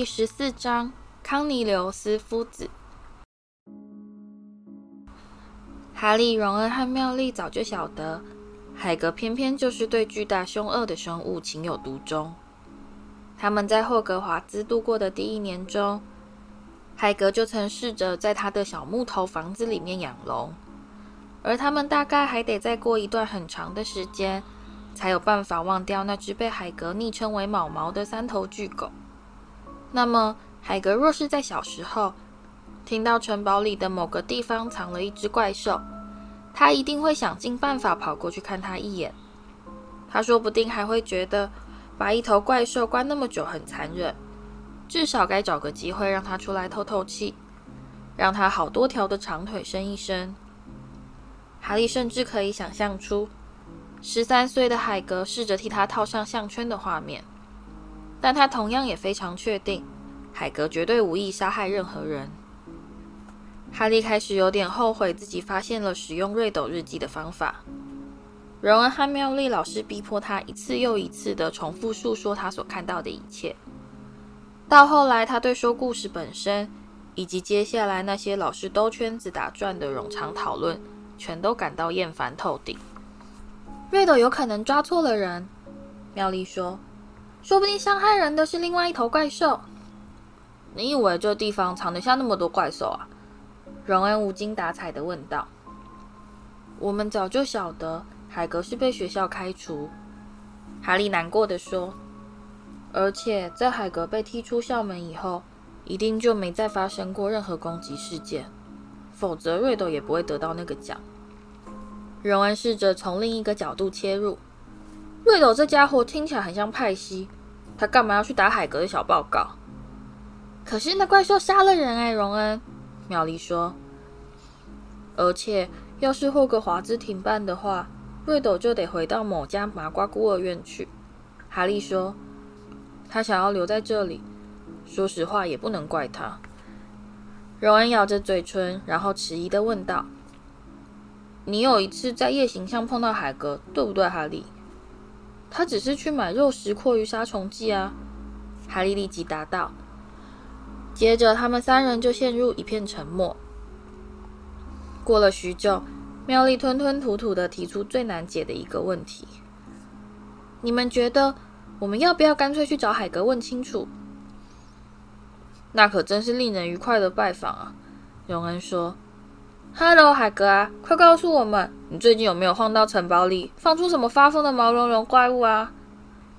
第十四章：康尼留斯夫子。哈利、荣恩和妙丽早就晓得，海格偏偏就是对巨大凶恶的生物情有独钟。他们在霍格华兹度过的第一年中，海格就曾试着在他的小木头房子里面养龙，而他们大概还得再过一段很长的时间，才有办法忘掉那只被海格昵称为“毛毛”的三头巨狗。那么，海格若是在小时候听到城堡里的某个地方藏了一只怪兽，他一定会想尽办法跑过去看他一眼。他说不定还会觉得把一头怪兽关那么久很残忍。至少该找个机会让他出来透透气，让他好多条的长腿伸一伸。哈利甚至可以想象出十三岁的海格试着替他套上项圈的画面，但他同样也非常确定，海格绝对无意杀害任何人。哈利开始有点后悔自己发现了使用瑞斗日记的方法。荣恩和妙丽老师逼迫他一次又一次地重复述说他所看到的一切。到后来，他对说故事本身，以及接下来那些老是兜圈子打转的冗长讨论，全都感到厌烦透顶。瑞斗有可能抓错了人，妙丽说：“说不定伤害人的是另外一头怪兽。”你以为这地方藏得下那么多怪兽啊？荣恩无精打采地问道。“我们早就晓得，海格是被学校开除。”哈利难过地说。而且在海格被踢出校门以后，一定就没再发生过任何攻击事件，否则瑞斗也不会得到那个奖。荣恩试着从另一个角度切入，瑞斗这家伙听起来很像派西，他干嘛要去打海格的小报告？可是那怪兽杀了人哎，荣恩，妙丽说。而且要是霍格华兹停办的话，瑞斗就得回到某家麻瓜孤儿院去。哈利说。他想要留在这里，说实话也不能怪他。荣恩咬着嘴唇，然后迟疑地问道：“你有一次在夜行巷碰到海格，对不对，哈利？”他只是去买肉食蛞蝓杀虫剂啊。哈利立即答道。接着，他们三人就陷入一片沉默。过了许久，妙丽吞吞吐吐地提出最难解的一个问题：“你们觉得？”我们要不要干脆去找海格问清楚？那可真是令人愉快的拜访啊！荣恩说：“Hello，海格啊，快告诉我们，你最近有没有晃到城堡里，放出什么发疯的毛茸茸怪物啊？”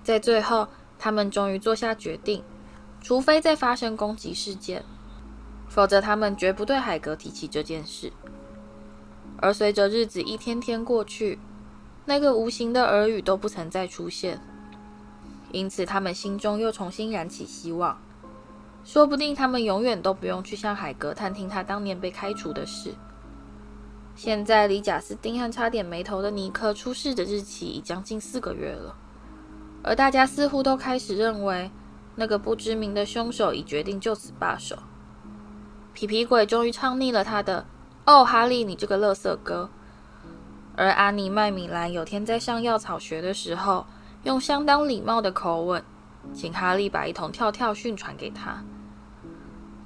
在最后，他们终于做下决定，除非再发生攻击事件，否则他们绝不对海格提起这件事。而随着日子一天天过去，那个无形的耳语都不曾再出现。因此，他们心中又重新燃起希望。说不定他们永远都不用去向海格探听他当年被开除的事。现在离贾斯汀和差点没头的尼克出事的日期已将近四个月了，而大家似乎都开始认为，那个不知名的凶手已决定就此罢手。皮皮鬼终于唱腻了他的“哦，哈利，你这个垃圾哥”，而阿尼麦米兰有天在上药草学的时候。用相当礼貌的口吻，请哈利把一桶跳跳训传给他。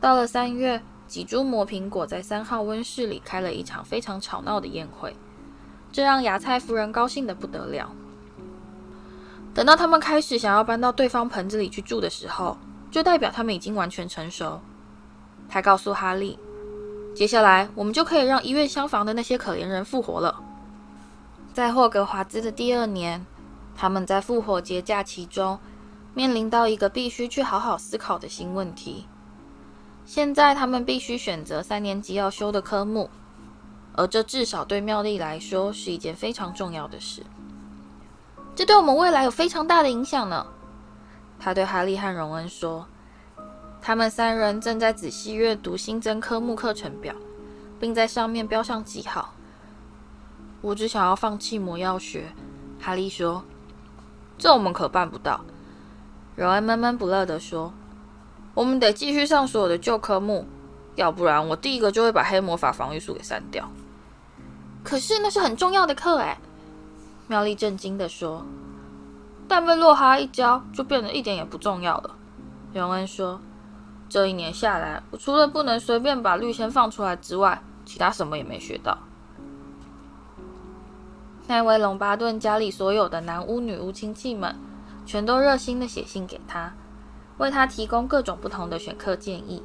到了三月，几株魔苹果在三号温室里开了一场非常吵闹的宴会，这让芽菜夫人高兴得不得了。等到他们开始想要搬到对方盆子里去住的时候，就代表他们已经完全成熟。他告诉哈利，接下来我们就可以让医院厢房的那些可怜人复活了。在霍格华兹的第二年。他们在复活节假期中面临到一个必须去好好思考的新问题。现在他们必须选择三年级要修的科目，而这至少对妙丽来说是一件非常重要的事。这对我们未来有非常大的影响呢。他对哈利和荣恩说。他们三人正在仔细阅读新增科目课程表，并在上面标上记号。我只想要放弃魔药学，哈利说。这我们可办不到。”荣恩闷闷不乐地说，“我们得继续上所有的旧科目，要不然我第一个就会把黑魔法防御术给删掉。”“可是那是很重要的课哎！”妙丽震惊地说，“但被洛哈一教，就变得一点也不重要了。”荣恩说，“这一年下来，我除了不能随便把绿仙放出来之外，其他什么也没学到。奈威·龙巴顿家里所有的男巫、女巫亲戚们，全都热心地写信给他，为他提供各种不同的选课建议。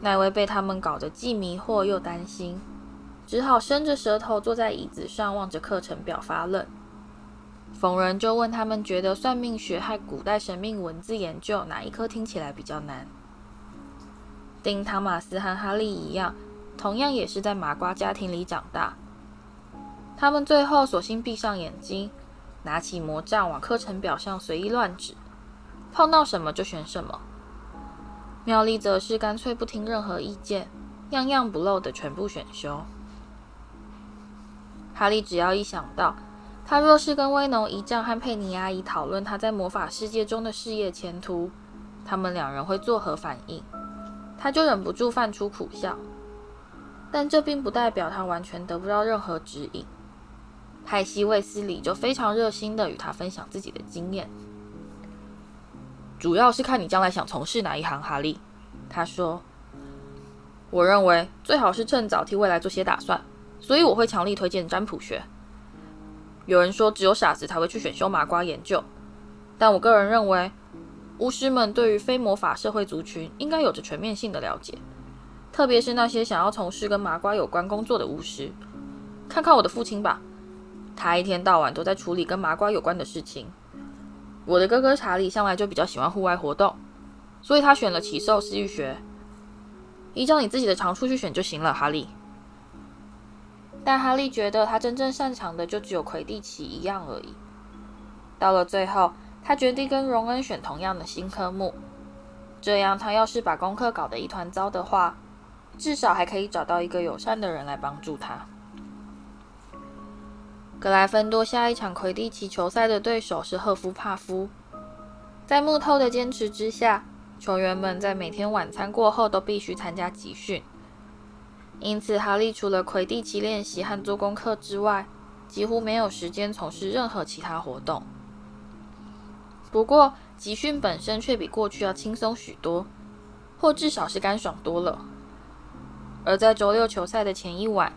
奈威被他们搞得既迷惑又担心，只好伸着舌头坐在椅子上，望着课程表发愣。逢人就问他们，觉得算命学和古代神秘文字研究哪一科听起来比较难？丁·汤马斯和哈利一样，同样也是在麻瓜家庭里长大。他们最后索性闭上眼睛，拿起魔杖往课程表上随意乱指，碰到什么就选什么。妙丽则是干脆不听任何意见，样样不漏的全部选修。哈利只要一想到他若是跟威农姨丈和佩妮阿姨讨论他在魔法世界中的事业前途，他们两人会作何反应，他就忍不住泛出苦笑。但这并不代表他完全得不到任何指引。派西·卫斯理就非常热心地与他分享自己的经验，主要是看你将来想从事哪一行。哈利，他说：“我认为最好是趁早替未来做些打算，所以我会强力推荐占卜学。有人说只有傻子才会去选修麻瓜研究，但我个人认为，巫师们对于非魔法社会族群应该有着全面性的了解，特别是那些想要从事跟麻瓜有关工作的巫师。看看我的父亲吧。”他一天到晚都在处理跟麻瓜有关的事情。我的哥哥查理向来就比较喜欢户外活动，所以他选了骑兽私域学。依照你自己的长处去选就行了，哈利。但哈利觉得他真正擅长的就只有魁地奇一样而已。到了最后，他决定跟荣恩选同样的新科目，这样他要是把功课搞得一团糟的话，至少还可以找到一个友善的人来帮助他。格莱芬多下一场魁地奇球赛的对手是赫夫帕夫。在木头的坚持之下，球员们在每天晚餐过后都必须参加集训。因此，哈利除了魁地奇练习和做功课之外，几乎没有时间从事任何其他活动。不过，集训本身却比过去要轻松许多，或至少是干爽多了。而在周六球赛的前一晚，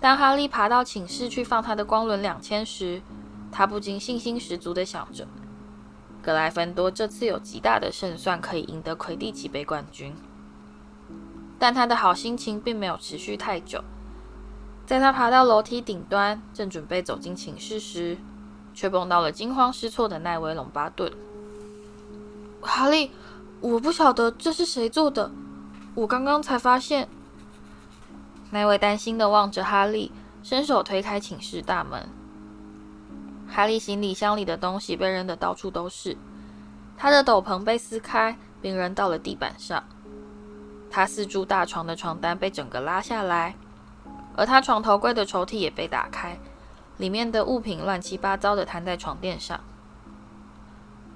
当哈利爬到寝室去放他的光轮两千时，他不禁信心十足地想着：格莱芬多这次有极大的胜算可以赢得魁地奇杯冠军。但他的好心情并没有持续太久，在他爬到楼梯顶端，正准备走进寝室时，却碰到了惊慌失措的奈威·隆巴顿。哈利，我不晓得这是谁做的，我刚刚才发现。奈威担心地望着哈利，伸手推开寝室大门。哈利行李箱里的东西被扔得到处都是，他的斗篷被撕开并扔到了地板上。他四柱大床的床单被整个拉下来，而他床头柜的抽屉也被打开，里面的物品乱七八糟地摊在床垫上。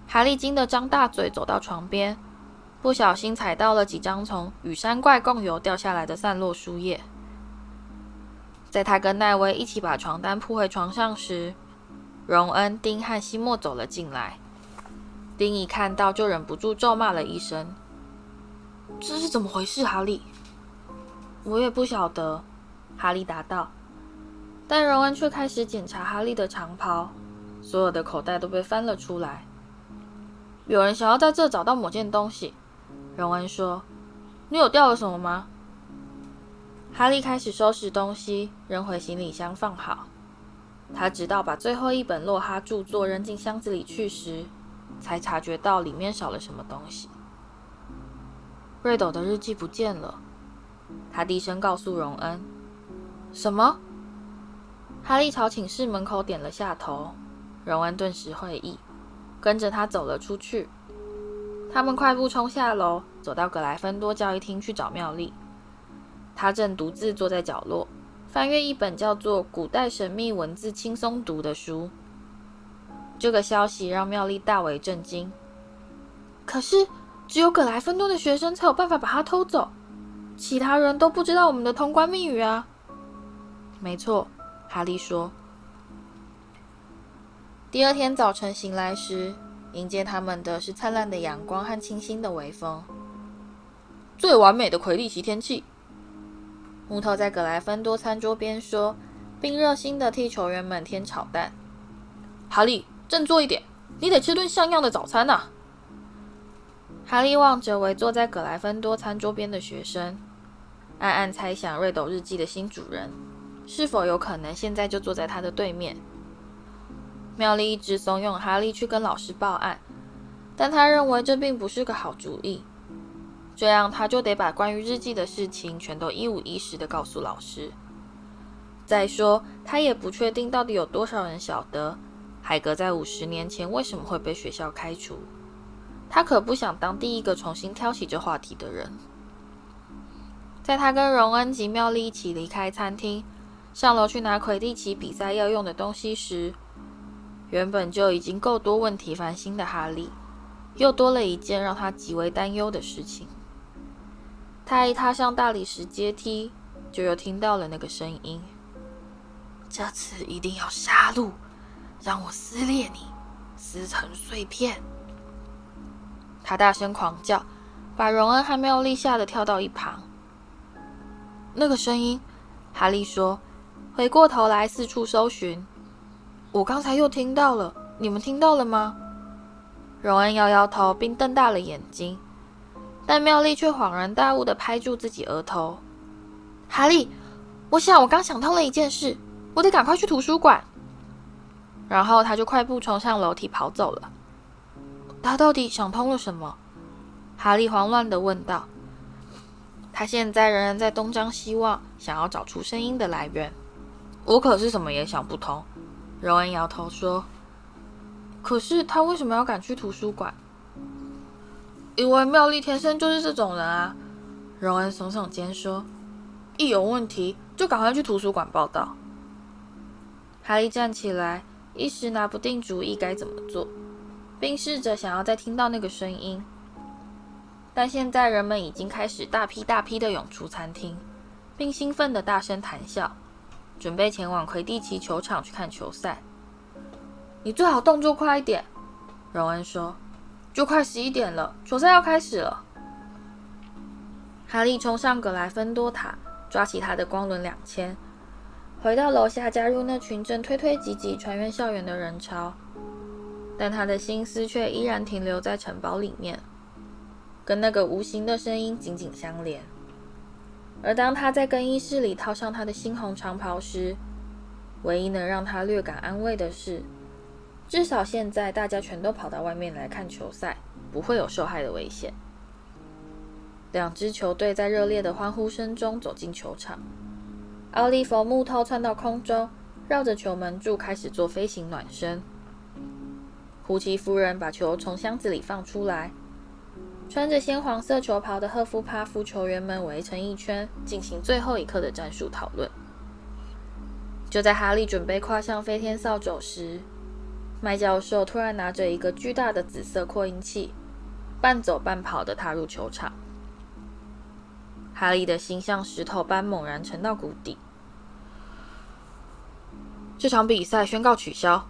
哈利惊得张大嘴，走到床边，不小心踩到了几张从羽山怪共有掉下来的散落书页。在他跟奈威一起把床单铺回床上时，荣恩、丁和西莫走了进来。丁一看到就忍不住咒骂了一声：“这是怎么回事，哈利？”我也不晓得，哈利答道。但荣恩却开始检查哈利的长袍，所有的口袋都被翻了出来。有人想要在这找到某件东西，荣恩说：“你有掉了什么吗？”哈利开始收拾东西，扔回行李箱放好。他直到把最后一本洛哈著作扔进箱子里去时，才察觉到里面少了什么东西。瑞斗的日记不见了。他低声告诉荣恩：“什么？”哈利朝寝室门口点了下头。荣恩顿时会意，跟着他走了出去。他们快步冲下楼，走到格莱芬多教育厅去找妙丽。他正独自坐在角落，翻阅一本叫做《古代神秘文字轻松读》的书。这个消息让妙丽大为震惊。可是，只有格莱芬多的学生才有办法把它偷走，其他人都不知道我们的通关密语啊。没错，哈利说。第二天早晨醒来时，迎接他们的是灿烂的阳光和清新的微风。最完美的魁地奇天气。木头在格莱芬多餐桌边说，并热心地替球员们添炒蛋。哈利，振作一点，你得吃顿像样的早餐呐！哈利望着围坐在格莱芬多餐桌边的学生，暗暗猜想瑞斗日记的新主人是否有可能现在就坐在他的对面。妙丽一直怂恿哈利去跟老师报案，但他认为这并不是个好主意。这样他就得把关于日记的事情全都一五一十地告诉老师。再说，他也不确定到底有多少人晓得海格在五十年前为什么会被学校开除。他可不想当第一个重新挑起这话题的人。在他跟荣恩及妙丽一起离开餐厅，上楼去拿魁地奇比赛要用的东西时，原本就已经够多问题烦心的哈利，又多了一件让他极为担忧的事情。他一踏上大理石阶梯，就又听到了那个声音：“这次一定要杀戮，让我撕裂你，撕成碎片。”他大声狂叫，把荣恩还没有立下的跳到一旁。那个声音，哈利说，回过头来四处搜寻。我刚才又听到了，你们听到了吗？荣恩摇摇头，并瞪大了眼睛，但妙丽却恍然大悟地拍住自己额头。哈利，我想我刚想通了一件事，我得赶快去图书馆。然后他就快步冲上楼梯跑走了。他到底想通了什么？哈利慌乱地问道。他现在仍然在东张西望，想要找出声音的来源。我可是什么也想不通。荣恩摇头说：“可是他为什么要赶去图书馆？因为妙丽天生就是这种人啊。”荣恩耸耸肩说：“一有问题就赶快去图书馆报道。”哈利站起来，一时拿不定主意该怎么做。并试着想要再听到那个声音，但现在人们已经开始大批大批的涌出餐厅，并兴奋地大声谈笑，准备前往魁地奇球场去看球赛。你最好动作快一点，荣恩说。就快十一点了，球赛要开始了。哈利冲上格莱芬多塔，抓起他的光轮两千，回到楼下，加入那群正推推挤挤穿越校园的人潮。但他的心思却依然停留在城堡里面，跟那个无形的声音紧紧相连。而当他在更衣室里套上他的猩红长袍时，唯一能让他略感安慰的是，至少现在大家全都跑到外面来看球赛，不会有受害的危险。两支球队在热烈的欢呼声中走进球场，奥利弗·木头窜到空中，绕着球门柱开始做飞行暖身。胡奇夫人把球从箱子里放出来，穿着鲜黄色球袍的赫夫帕夫球员们围成一圈，进行最后一刻的战术讨论。就在哈利准备跨上飞天扫帚时，麦教授突然拿着一个巨大的紫色扩音器，半走半跑地踏入球场。哈利的心像石头般猛然沉到谷底。这场比赛宣告取消。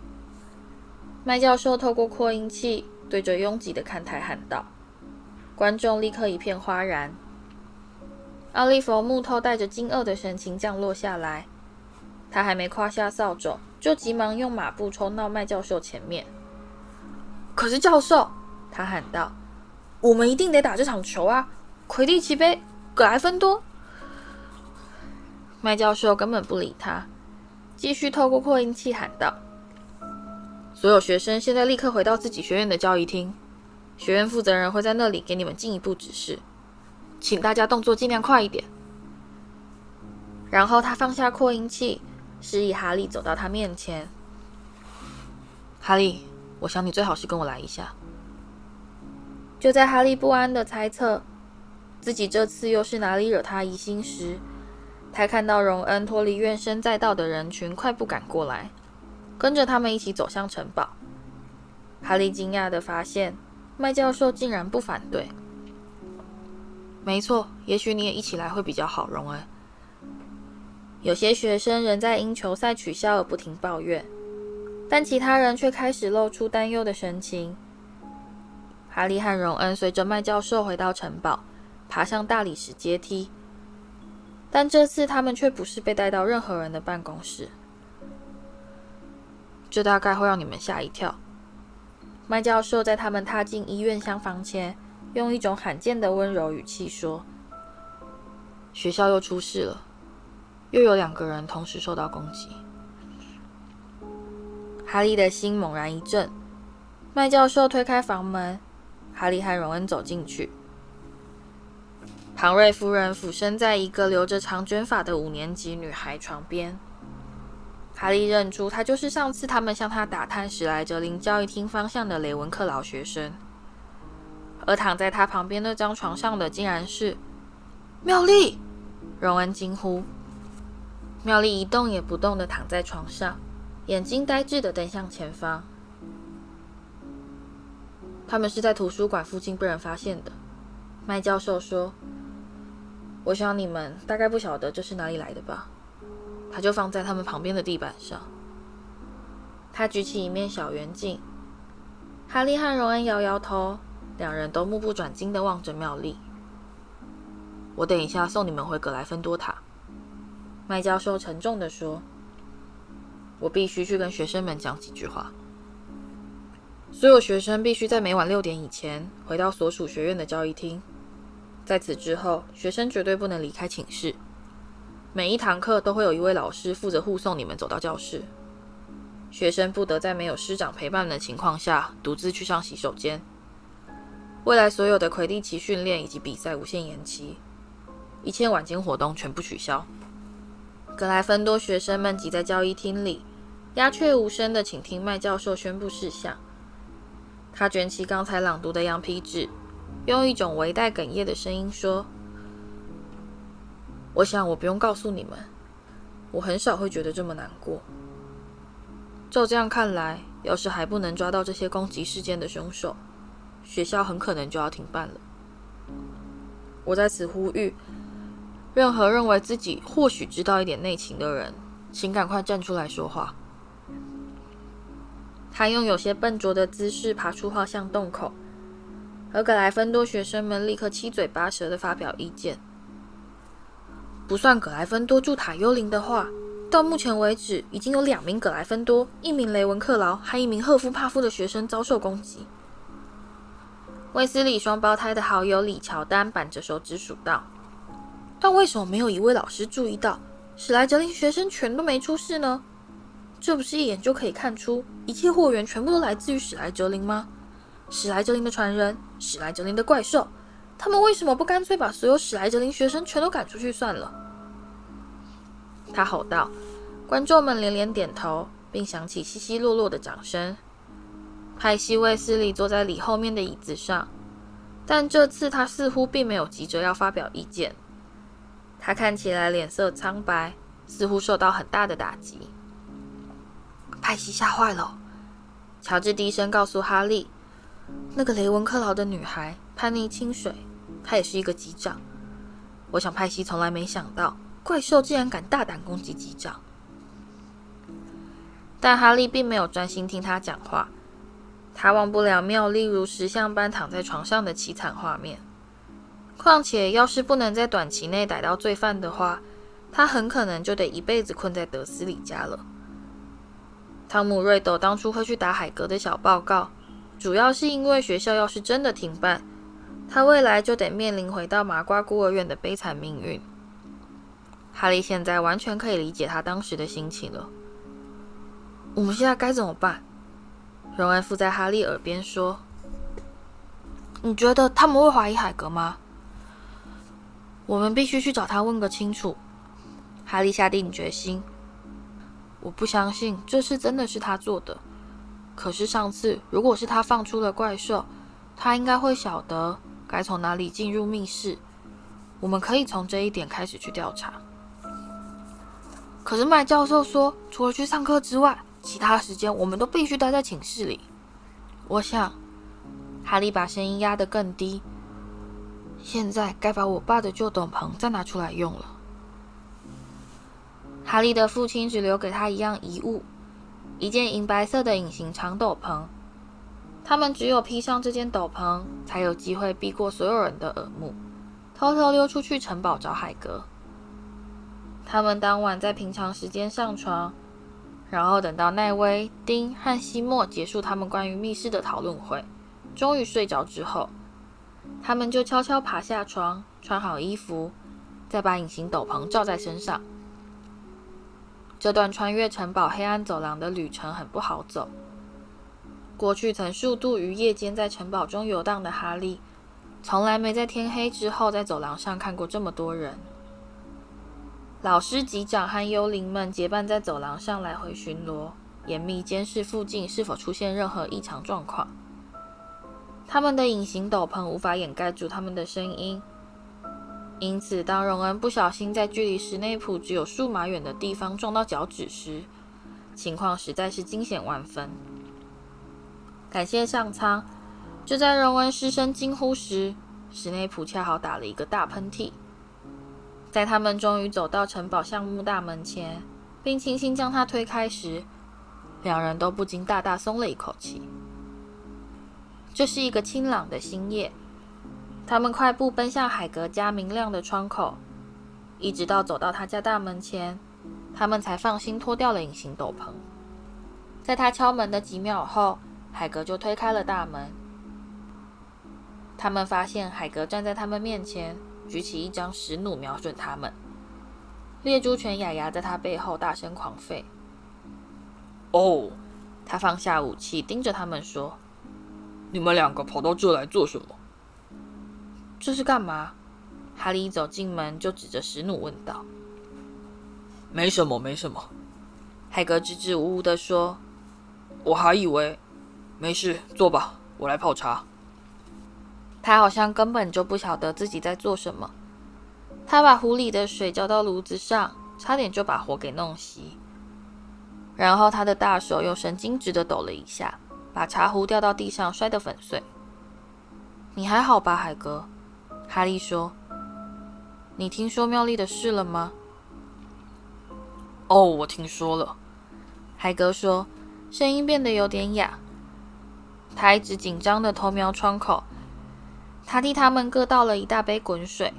麦教授透过扩音器对着拥挤的看台喊道：“观众立刻一片哗然。”奥利弗·木头带着惊愕的神情降落下来，他还没跨下扫帚，就急忙用马步冲到麦教授前面。“可是，教授！”他喊道，“我们一定得打这场球啊！魁地奇杯，格莱芬多。”麦教授根本不理他，继续透过扩音器喊道。所有学生现在立刻回到自己学院的教育厅，学院负责人会在那里给你们进一步指示，请大家动作尽量快一点。然后他放下扩音器，示意哈利走到他面前。哈利，我想你最好是跟我来一下。就在哈利不安地猜测自己这次又是哪里惹他疑心时，他看到荣恩脱离怨声载道的人群，快步赶过来。跟着他们一起走向城堡，哈利惊讶地发现，麦教授竟然不反对。没错，也许你也一起来会比较好，荣恩。有些学生仍在因球赛取消而不停抱怨，但其他人却开始露出担忧的神情。哈利和荣恩随着麦教授回到城堡，爬上大理石阶梯。但这次他们却不是被带到任何人的办公室。这大概会让你们吓一跳。麦教授在他们踏进医院厢房前，用一种罕见的温柔语气说：“学校又出事了，又有两个人同时受到攻击。”哈利的心猛然一震。麦教授推开房门，哈利和荣恩走进去。庞瑞夫人俯身在一个留着长卷发的五年级女孩床边。哈利认出她就是上次他们向他打探史莱哲林交易厅方向的雷文克老学生。而躺在她旁边那张床上的，竟然是妙丽。荣恩惊呼。妙丽一动也不动地躺在床上，眼睛呆滞地瞪向前方。他们是在图书馆附近被人发现的，麦教授说。我想你们大概不晓得这是哪里来的吧？他就放在他们旁边的地板上。他举起一面小圆镜。哈利和荣恩摇摇头，两人都目不转睛地望着妙丽。我等一下送你们回格莱芬多塔。麦教授沉重地说：“我必须去跟学生们讲几句话。所有学生必须在每晚六点以前回到所属学院的交易厅。”在此之后，学生绝对不能离开寝室。每一堂课都会有一位老师负责护送你们走到教室。学生不得在没有师长陪伴的情况下独自去上洗手间。未来所有的魁地奇训练以及比赛无限延期，一切晚间活动全部取消。格莱芬多学生们挤在交易厅里，鸦雀无声地倾听麦教授宣布事项。他卷起刚才朗读的羊皮纸。用一种微带哽咽的声音说：“我想我不用告诉你们，我很少会觉得这么难过。照这样看来，要是还不能抓到这些攻击事件的凶手，学校很可能就要停办了。我在此呼吁，任何认为自己或许知道一点内情的人，请赶快站出来说话。”他用有些笨拙的姿势爬出画像洞口。而格莱芬多学生们立刻七嘴八舌地发表意见。不算格莱芬多驻塔幽灵的话，到目前为止已经有两名格莱芬多、一名雷文克劳和一名赫夫帕夫的学生遭受攻击。卫斯理双胞胎的好友李乔丹板着手指数道：“但为什么没有一位老师注意到史莱哲林学生全都没出事呢？这不是一眼就可以看出一切祸源全部都来自于史莱哲林吗？”史莱哲林的传人，史莱哲林的怪兽，他们为什么不干脆把所有史莱哲林学生全都赶出去算了？他吼道。观众们连连点头，并响起稀稀落落的掌声。派西·卫斯理坐在李后面的椅子上，但这次他似乎并没有急着要发表意见。他看起来脸色苍白，似乎受到很大的打击。派西吓坏了，乔治低声告诉哈利。那个雷文克劳的女孩潘妮清水，她也是一个机长。我想派西从来没想到怪兽竟然敢大胆攻击机长。但哈利并没有专心听他讲话，他忘不了妙丽如石像般躺在床上的凄惨画面。况且，要是不能在短期内逮到罪犯的话，他很可能就得一辈子困在德斯里家了。汤姆·瑞斗当初会去打海格的小报告。主要是因为学校要是真的停办，他未来就得面临回到麻瓜孤儿院的悲惨命运。哈利现在完全可以理解他当时的心情了。我们现在该怎么办？荣恩附在哈利耳边说：“你觉得他们会怀疑海格吗？”我们必须去找他问个清楚。哈利下定决心：“我不相信这事真的是他做的。”可是上次，如果是他放出了怪兽，他应该会晓得该从哪里进入密室。我们可以从这一点开始去调查。可是麦教授说，除了去上课之外，其他时间我们都必须待在寝室里。我想，哈利把声音压得更低。现在该把我爸的旧斗篷再拿出来用了。哈利的父亲只留给他一样遗物。一件银白色的隐形长斗篷，他们只有披上这件斗篷，才有机会避过所有人的耳目。偷偷溜出去城堡找海格。他们当晚在平常时间上床，然后等到奈威、丁和西莫结束他们关于密室的讨论会，终于睡着之后，他们就悄悄爬下床，穿好衣服，再把隐形斗篷罩在身上。这段穿越城堡黑暗走廊的旅程很不好走。过去曾数度于夜间在城堡中游荡的哈利，从来没在天黑之后在走廊上看过这么多人。老师、级长和幽灵们结伴在走廊上来回巡逻，严密监视附近是否出现任何异常状况。他们的隐形斗篷无法掩盖住他们的声音。因此，当荣恩不小心在距离史内普只有数码远的地方撞到脚趾时，情况实在是惊险万分。感谢上苍，就在荣恩失声惊呼时，史内普恰好打了一个大喷嚏。在他们终于走到城堡橡木大门前，并轻轻将它推开时，两人都不禁大大松了一口气。这是一个清朗的新夜。他们快步奔向海格家明亮的窗口，一直到走到他家大门前，他们才放心脱掉了隐形斗篷。在他敲门的几秒后，海格就推开了大门。他们发现海格站在他们面前，举起一张石弩瞄准他们。猎猪犬雅雅在他背后大声狂吠。哦，他放下武器，盯着他们说：“你们两个跑到这来做什么？”这是干嘛？哈利一走进门就指着史努问道。“没什么，没什么。”海格支支吾吾地说。“我还以为……没事，坐吧，我来泡茶。”他好像根本就不晓得自己在做什么。他把壶里的水浇到炉子上，差点就把火给弄熄。然后他的大手又神经质的抖了一下，把茶壶掉到地上，摔得粉碎。“你还好吧，海格？”哈利说：“你听说妙丽的事了吗？”“哦，我听说了。”海格说，声音变得有点哑。他一直紧张地偷瞄窗口。他替他们各倒了一大杯滚水。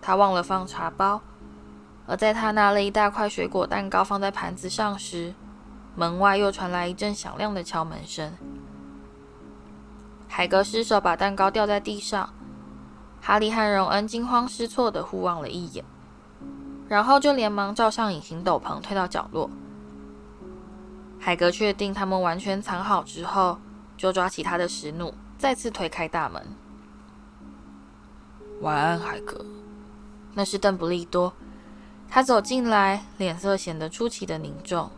他忘了放茶包。而在他拿了一大块水果蛋糕放在盘子上时，门外又传来一阵响亮的敲门声。海格失手把蛋糕掉在地上。哈利和荣恩惊慌失措地互望了一眼，然后就连忙罩上隐形斗篷，退到角落。海格确定他们完全藏好之后，就抓起他的石弩，再次推开大门。晚安，海格。那是邓布利多。他走进来，脸色显得出奇的凝重，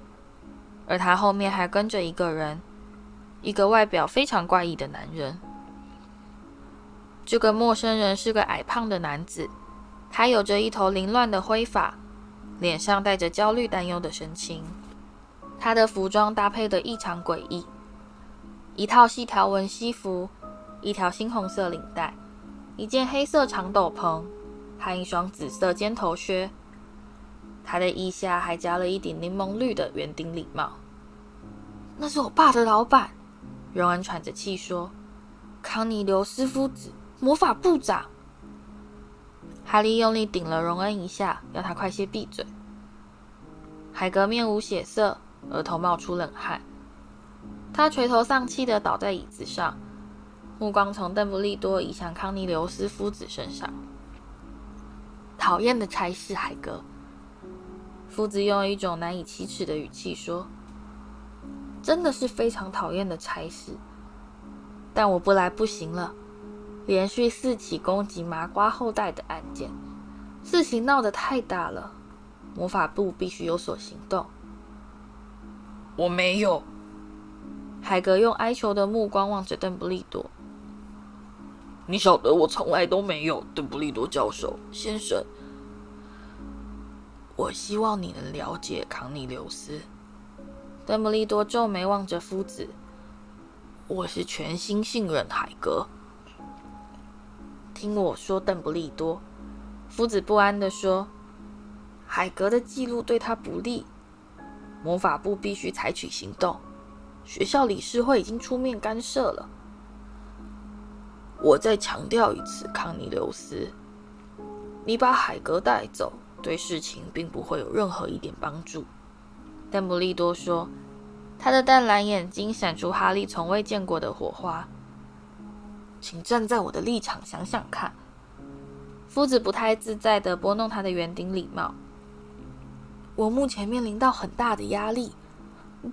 而他后面还跟着一个人，一个外表非常怪异的男人。这个陌生人是个矮胖的男子，他有着一头凌乱的灰发，脸上带着焦虑担忧的神情。他的服装搭配得异常诡异，一套细条纹西服，一条猩红色领带，一件黑色长斗篷，和一双紫色尖头靴。他的衣下还夹了一顶柠檬绿的圆顶礼帽。那是我爸的老板，荣恩喘着气说：“康尼留斯夫子。”魔法部长哈利用力顶了荣恩一下，要他快些闭嘴。海格面无血色，额头冒出冷汗，他垂头丧气地倒在椅子上，目光从邓不利多移向康尼留斯夫子身上。讨厌的差事，海格。夫子用一种难以启齿的语气说：“真的是非常讨厌的差事，但我不来不行了。”连续四起攻击麻瓜后代的案件，事情闹得太大了，魔法部必须有所行动。我没有。海格用哀求的目光望着邓布利多。你晓得我从来都没有，邓布利多教授先生。我希望你能了解康尼留斯。邓布利多皱眉望着夫子。我是全心信任海格。听我说，邓布利多，夫子不安地说：“海格的记录对他不利，魔法部必须采取行动。学校理事会已经出面干涉了。”我再强调一次，康尼留斯，你把海格带走，对事情并不会有任何一点帮助。”邓布利多说，他的淡蓝眼睛闪出哈利从未见过的火花。请站在我的立场想想看。夫子不太自在地拨弄他的圆顶礼帽。我目前面临到很大的压力，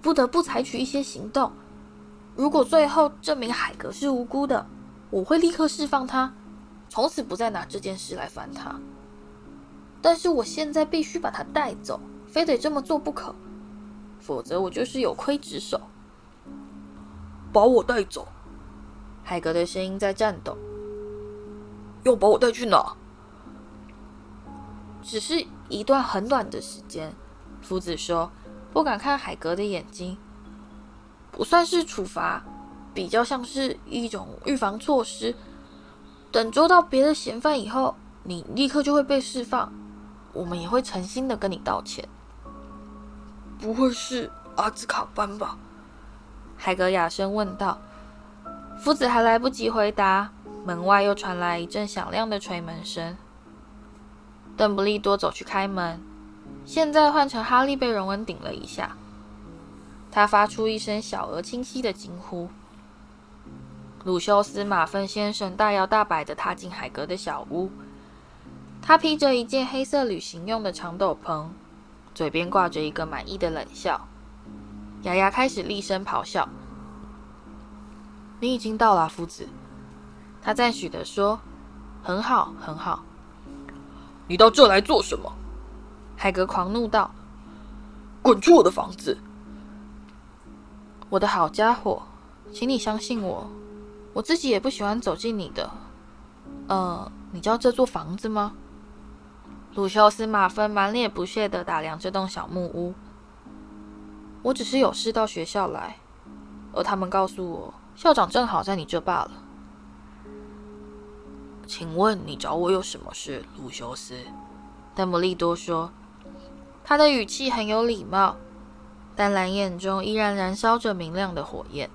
不得不采取一些行动。如果最后证明海格是无辜的，我会立刻释放他，从此不再拿这件事来烦他。但是我现在必须把他带走，非得这么做不可，否则我就是有亏职守。把我带走！海格的声音在颤抖。要把我带去哪？只是一段很短的时间，夫子说，不敢看海格的眼睛。不算是处罚，比较像是一种预防措施。等捉到别的嫌犯以后，你立刻就会被释放。我们也会诚心的跟你道歉。不会是阿兹卡班吧？海格哑声问道。夫子还来不及回答，门外又传来一阵响亮的锤门声。邓布利多走去开门，现在换成哈利被荣恩顶了一下。他发出一声小而清晰的惊呼。鲁修斯·马粪先生大摇大摆地踏进海格的小屋。他披着一件黑色旅行用的长斗篷，嘴边挂着一个满意的冷笑。牙牙开始厉声咆哮：“你已经到了，夫子。”他赞许的说：“很好，很好。”你到这来做什么？海格狂怒道：“滚出我的房子！”我的好家伙，请你相信我，我自己也不喜欢走进你的。呃，你叫这座房子吗？鲁修斯·马芬满脸不屑地打量这栋小木屋。我只是有事到学校来，而他们告诉我，校长正好在你这罢了。请问你找我有什么事，鲁修斯？邓布利多说，他的语气很有礼貌，但蓝眼中依然燃烧着明亮的火焰。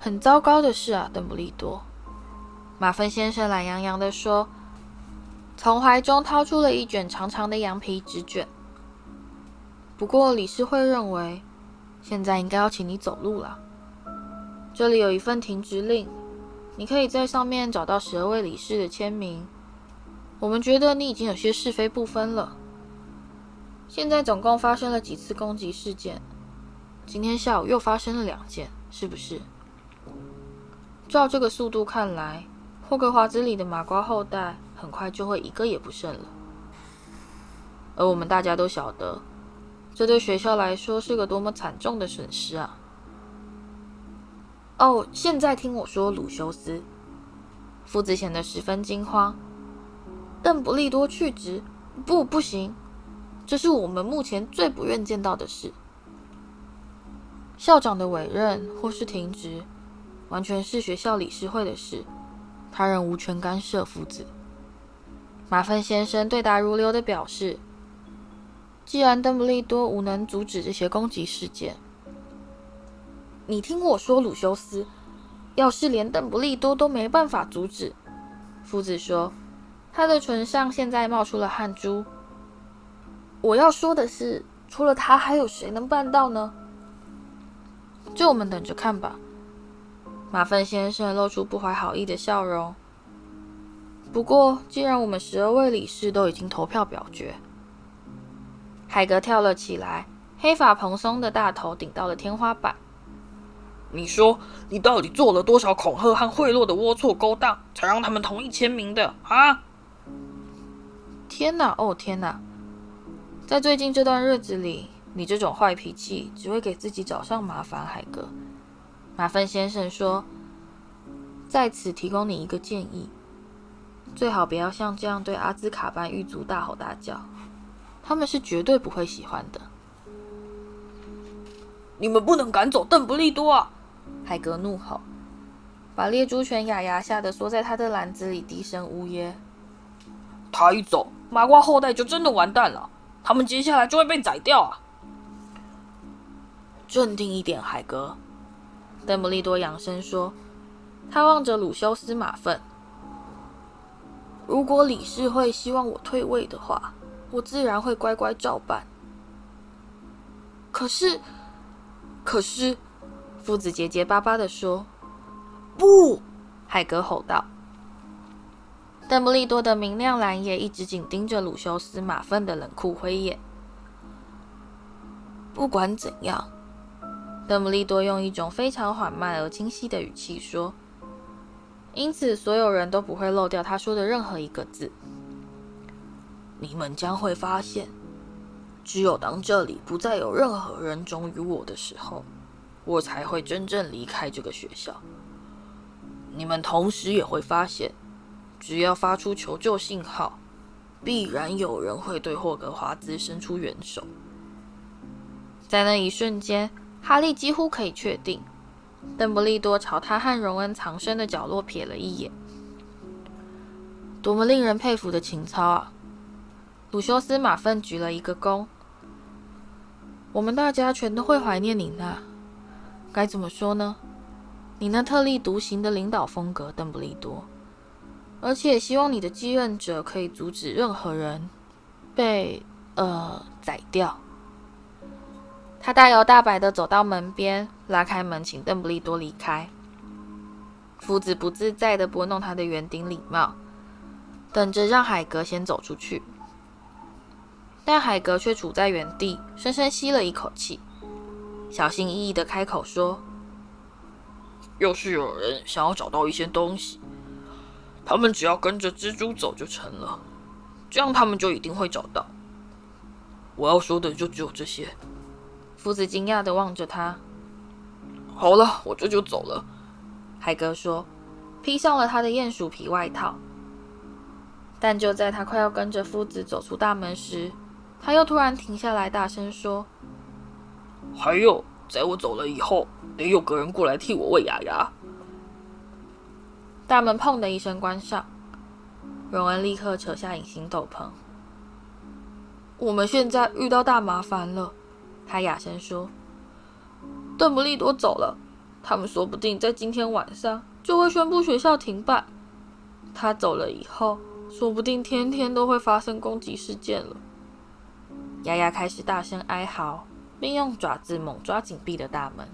很糟糕的事啊，邓布利多。马芬先生懒洋洋地说，从怀中掏出了一卷长长的羊皮纸卷。不过理事会认为，现在应该要请你走路了。这里有一份停职令。你可以在上面找到十二位理事的签名。我们觉得你已经有些是非不分了。现在总共发生了几次攻击事件，今天下午又发生了两件，是不是？照这个速度看来，霍格华兹里的麻瓜后代很快就会一个也不剩了。而我们大家都晓得，这对学校来说是个多么惨重的损失啊！哦，现在听我说，鲁修斯。夫子显得十分惊慌。邓布利多去职？不，不行，这是我们目前最不愿见到的事。校长的委任或是停职，完全是学校理事会的事，他人无权干涉。夫子，马粪先生对答如流地表示：“既然邓布利多无能阻止这些攻击事件。”你听我说，鲁修斯，要是连邓布利多都没办法阻止，夫子说，他的唇上现在冒出了汗珠。我要说的是，除了他，还有谁能办到呢？就我们等着看吧。马粪先生露出不怀好意的笑容。不过，既然我们十二位理事都已经投票表决，海格跳了起来，黑发蓬松的大头顶到了天花板。你说，你到底做了多少恐吓和贿赂的龌龊勾当，才让他们同意签名的啊？天哪，哦天哪！在最近这段日子里，你这种坏脾气只会给自己找上麻烦。海格，马芬先生说，在此提供你一个建议，最好不要像这样对阿兹卡班狱卒大吼大叫，他们是绝对不会喜欢的。你们不能赶走邓布利多啊！海格怒吼，把猎猪犬雅雅吓得缩在他的篮子里，低声呜咽。他一走，麻瓜后代就真的完蛋了，他们接下来就会被宰掉啊！镇定一点，海格。邓布利多扬声说，他望着鲁修斯·马份。如果理事会希望我退位的话，我自然会乖乖照办。可是，可是，夫子结结巴巴地说：“不！”海格吼道。邓布利多的明亮蓝眼一直紧盯着鲁修斯·马粪的冷酷灰眼。不管怎样，邓布利多用一种非常缓慢而清晰的语气说：“因此，所有人都不会漏掉他说的任何一个字。你们将会发现，只有当这里不再有任何人忠于我的时候，我才会真正离开这个学校。你们同时也会发现。”只要发出求救信号，必然有人会对霍格华兹伸出援手。在那一瞬间，哈利几乎可以确定，邓布利多朝他和荣恩藏身的角落瞥了一眼。多么令人佩服的情操啊！鲁修斯·马份鞠了一个躬。我们大家全都会怀念你那，该怎么说呢？你那特立独行的领导风格，邓布利多。而且希望你的继任者可以阻止任何人被呃宰掉。他大摇大摆地走到门边，拉开门，请邓布利多离开。夫子不自在地拨弄他的圆顶礼帽，等着让海格先走出去。但海格却杵在原地，深深吸了一口气，小心翼翼地开口说：“要是有人想要找到一些东西。”他们只要跟着蜘蛛走就成了，这样他们就一定会找到。我要说的就只有这些。夫子惊讶地望着他。好了，我这就走了。海格说，披上了他的鼹鼠皮外套。但就在他快要跟着夫子走出大门时，他又突然停下来，大声说：“还有，在我走了以后，得有个人过来替我喂牙牙。”大门砰的一声关上，荣恩立刻扯下隐形斗篷。我们现在遇到大麻烦了，他哑声说：“邓布利多走了，他们说不定在今天晚上就会宣布学校停办。他走了以后，说不定天天都会发生攻击事件了。”丫丫开始大声哀嚎，并用爪子猛抓紧闭的大门。